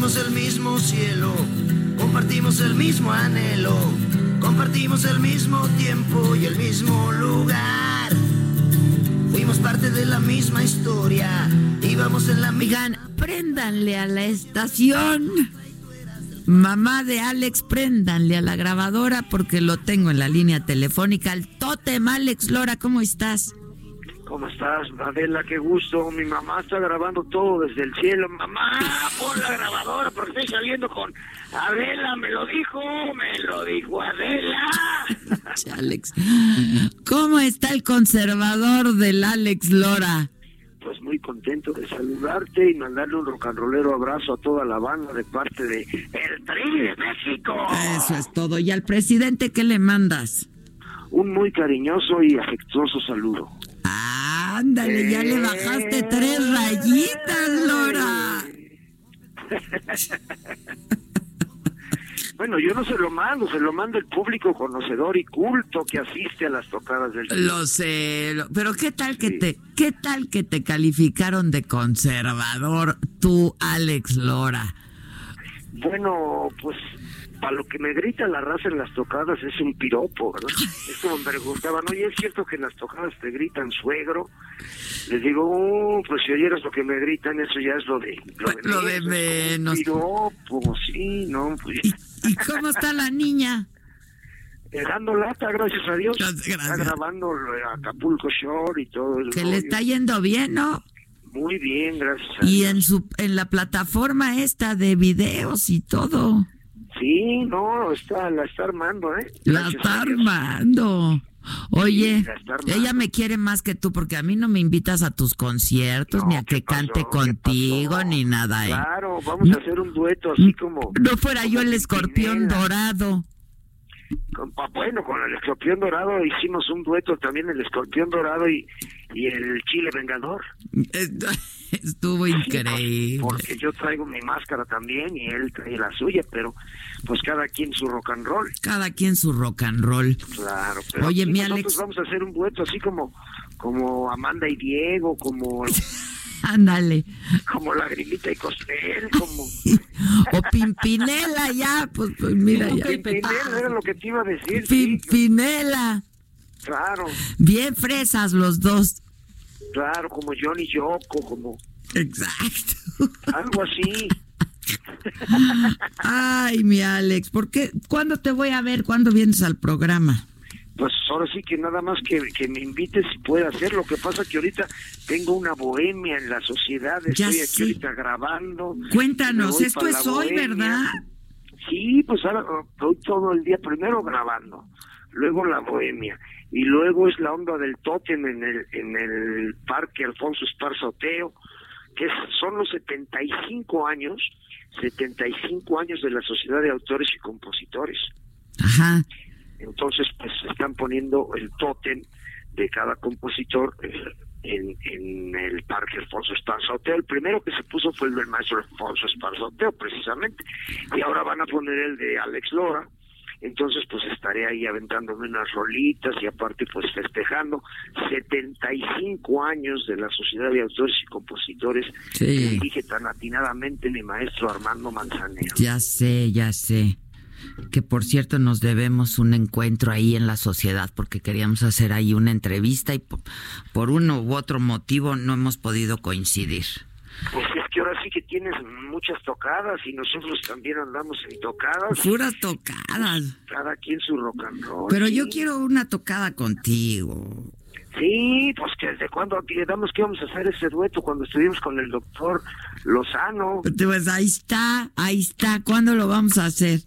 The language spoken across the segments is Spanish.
Compartimos el mismo cielo, compartimos el mismo anhelo, compartimos el mismo tiempo y el mismo lugar. Fuimos parte de la misma historia, íbamos en la misma... préndanle a la estación. Mamá de Alex, préndanle a la grabadora porque lo tengo en la línea telefónica. El Totem, Alex Lora, ¿cómo estás? ¿Cómo estás, Adela? Qué gusto. Mi mamá está grabando todo desde el cielo. Mamá, pon la grabadora porque estoy saliendo con Adela. Me lo dijo, me lo dijo Adela. Alex, ¿cómo está el conservador del Alex Lora? Pues muy contento de saludarte y mandarle un rocanrolero abrazo a toda la banda de parte de El Tri de México. Eso es todo. ¿Y al presidente qué le mandas? Un muy cariñoso y afectuoso saludo. Ándale, ya le bajaste tres rayitas, Lora. Bueno, yo no se lo mando, se lo manda el público conocedor y culto que asiste a las tocadas del Lo sé, pero qué tal que te qué tal que te calificaron de conservador tú, Alex Lora. Bueno, pues para lo que me grita la raza en las tocadas es un piropo, ¿verdad? Es como me preguntaban, oye, ¿es cierto que en las tocadas te gritan suegro? Les digo, oh, pues si oyeras lo que me gritan, eso ya es lo de... Lo de, menos. Piropo, sí, ¿no? Pues ¿Y, cómo está la niña? Eh, dando lata, gracias a Dios. Está grabando Acapulco Shore y todo. El que le está yendo bien, ¿no? Muy bien, gracias a y en su en la plataforma esta de videos y todo. Sí, no, está, la está armando, ¿eh? La está armando. Oye, ella me quiere más que tú porque a mí no me invitas a tus conciertos, ni a que cante contigo, ni nada. ¿eh? Claro, vamos a hacer un dueto así como... No fuera yo el escorpión dorado. Ah, bueno, con el escorpión dorado hicimos un dueto también, el escorpión dorado y, y el chile vengador. Estuvo increíble. porque yo traigo mi máscara también y él trae la suya, pero pues cada quien su rock and roll. Cada quien su rock and roll. Claro, pero Oye, mi nosotros vamos a hacer un dueto así como como Amanda y Diego, como Ándale. Como Lagrimita y Costel, como... o Pimpinela ya, pues, pues mira ya. Pimpinela era lo que te iba a decir. Pimpinela. Claro. Bien fresas los dos. Claro, como Johnny Yoko, como... Exacto. Algo así. Ay, mi Alex, ¿por qué? ¿Cuándo te voy a ver? ¿Cuándo vienes al programa? Pues ahora sí que nada más que, que me invites si puede hacer. Lo que pasa que ahorita tengo una bohemia en la sociedad, estoy aquí ahorita grabando. Cuéntanos, esto es hoy, ¿verdad? Sí, pues ahora estoy todo el día primero grabando, luego la bohemia y luego es la onda del tótem en el en el parque Alfonso Esparzoteo, que son los 75 años, 75 años de la Sociedad de Autores y Compositores. Ajá. Entonces, pues están poniendo el tótem de cada compositor eh, en, en el Parque Alfonso Esparzoteo. El primero que se puso fue el del maestro Alfonso Esparzoteo, precisamente. Y ahora van a poner el de Alex Lora entonces pues estaré ahí aventándome unas rolitas y aparte pues festejando 75 años de la Sociedad de Autores y Compositores que dije tan atinadamente mi maestro Armando Manzanero. Ya sé, ya sé. Que por cierto nos debemos un encuentro ahí en la sociedad porque queríamos hacer ahí una entrevista y por uno u otro motivo no hemos podido coincidir. Pues ahora sí que tienes muchas tocadas y nosotros también andamos en tocadas. Puras tocadas. Cada quien su rock and roll. Pero yo quiero una tocada contigo. Sí, pues que desde cuando quedamos que íbamos a hacer ese dueto cuando estuvimos con el doctor Lozano. Pues ahí está, ahí está. ¿Cuándo lo vamos a hacer?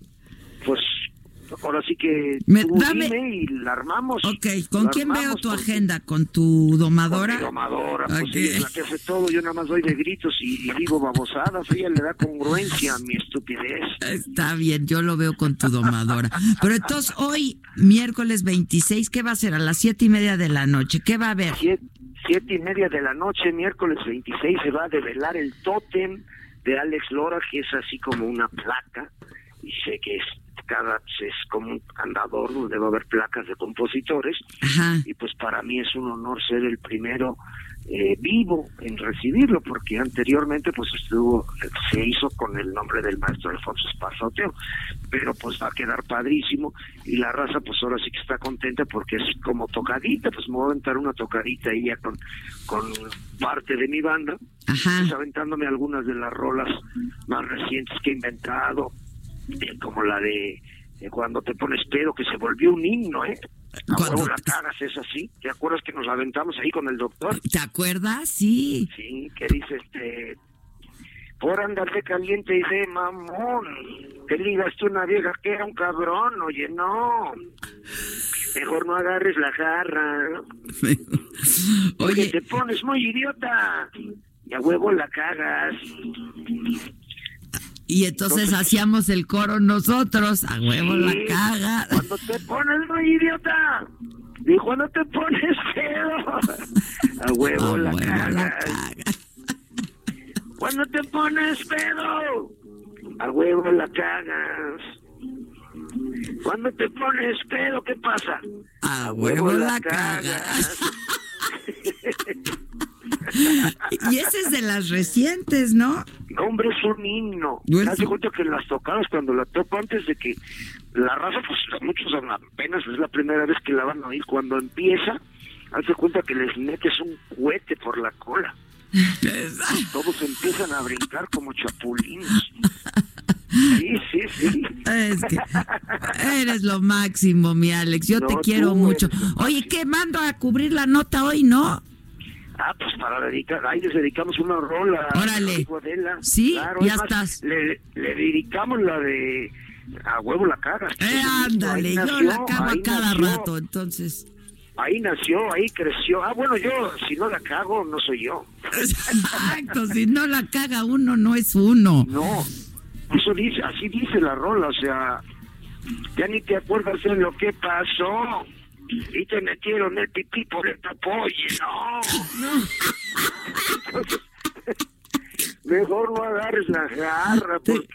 Pues ahora sí que Me, dame... y la armamos. Ok, ¿con quién veo tu agenda? ¿Con tu domadora? Con domadora, pues sí, es la que hace todo. Yo nada más doy de gritos y, digo babosadas. Ella le da congruencia a mi estupidez. Está bien, yo lo veo con tu domadora. Pero entonces hoy, miércoles 26, ¿qué va a ser? A las siete y media de la noche. ¿Qué va a haber? Siete, siete y media de la noche, miércoles 26, se va a develar el tótem de Alex Lora, que es así como una placa. Y sé que es cada es como un andador donde va a haber placas de compositores. Ajá. y pues para mí es un honor ser el primero eh, vivo en recibirlo porque anteriormente pues estuvo se hizo con el nombre del maestro Alfonso Esparza Oteo. Pero pues va a quedar padrísimo. Y la raza pues ahora sí que está contenta porque es como tocadita. Pues me voy a aventar una tocadita ahí ya con, con parte de mi banda. Ajá. pues aventándome algunas de las rolas más recientes que he inventado como la de cuando te pones pedo que se volvió un himno eh Cuando la te- cagas es así ¿te acuerdas que nos aventamos ahí con el doctor? ¿Te acuerdas? Sí. Sí, que dice este por andarte caliente y de mamón que digas tú una vieja que era un cabrón oye no mejor no agarres la jarra porque Oye, te pones muy idiota y a huevo la cagas y entonces hacíamos el coro nosotros, a huevo la caga. Cuando te pones muy idiota. Y cuando te pones pedo. A huevo, A la, huevo la cagas. caga. Cuando te pones pedo. A huevo la cagas. Cuando te pones pedo, ¿qué pasa? A huevo la cagas. Y ese es de las recientes, ¿no? No, hombre, es un himno. Bueno. Haz de cuenta que las tocadas cuando la toco antes de que la raza, pues muchos apenas es la primera vez que la van a oír. Cuando empieza, haz de cuenta que les metes un cohete por la cola. Todos empiezan a brincar como chapulines. Sí, sí, sí. Es que eres lo máximo, mi Alex. Yo te No, quiero mucho. Oye. ¿qué mando a cubrir la nota hoy, no? Ah, pues para dedicar, ahí les dedicamos una rola. Órale. amigo Adela. Sí, ya es estás. Le, le dedicamos la de a huevo la cagas. Eh, ándale, Ahí yo nació, la cago a cada nació. rato, entonces. Ahí nació, ahí creció. Ah, bueno, yo, si no la cago, no soy yo. Exacto, si no la caga uno, no es uno. No, eso dice, así dice la rola, o sea, ya ni te acuerdas de lo que pasó. Y te metieron el pipí por el popoye, no. Entonces, mejor no agarres la garra, porque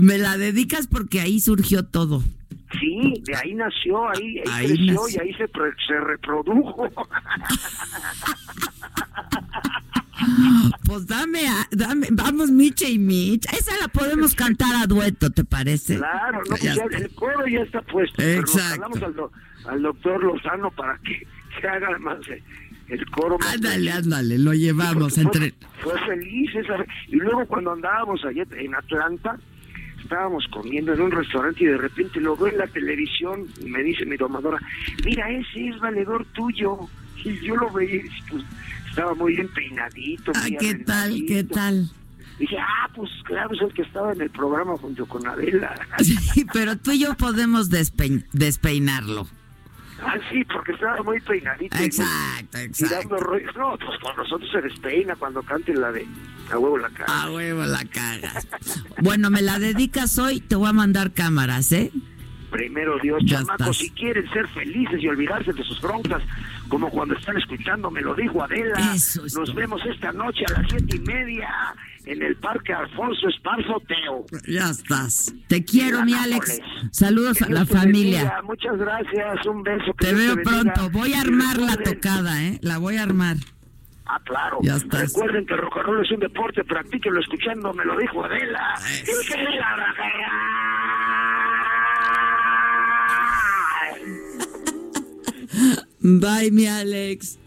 Me la dedicas porque ahí surgió todo. sí, de ahí nació, ahí, ahí, Ahí creció nació. y ahí se, se reprodujo. Pues dame, a- dame, vamos Micha y Micha. Esa la podemos cantar a dueto, ¿te parece? Claro, no, pues Ya ya el coro ya está puesto. pero nos Exacto. hablamos al, do- al doctor Lozano para que, que haga más eh, el coro. Ándale, ándale, lo llevamos entre... Fue, fue feliz esa. Y luego cuando andábamos allá en Atlanta, estábamos comiendo en un restaurante y de repente lo veo en la televisión y me dice mi domadora, mira, ese es valedor tuyo. Y yo lo veía y pues, estaba muy bien peinadito. Ah, ¿qué tal? ¿Qué tal? Dije, ah, pues claro, es el que estaba en el programa junto con Adela. Sí, pero tú y yo podemos despe- despeinarlo. Ah, sí, porque estaba muy peinadito. y Exacto, exacto. rollos. No, pues con nosotros se despeina cuando cante la de a huevo la cara. A huevo la cagas. Bueno, me la dedicas hoy, te voy a mandar cámaras, ¿eh? Primero Dios, Ya chamacos, estás. si quieren ser felices y olvidarse de sus broncas, como cuando están escuchando, me lo dijo Adela. Eso es Nos todo. vemos esta noche a las siete y media en el Parque Alfonso Esparzo Teo. Ya estás. Te quiero, mi Alex. Saludos Que a la familia. bendiga. Muchas gracias, un beso. que Te veo pronto. Voy a armar la tocada, ¿eh? La voy a armar. Ah, claro. Ya estás. Recuerden que el rock and roll es un deporte, practíquenlo escuchando, me lo dijo Adela. Eso. Bye, mi Alex.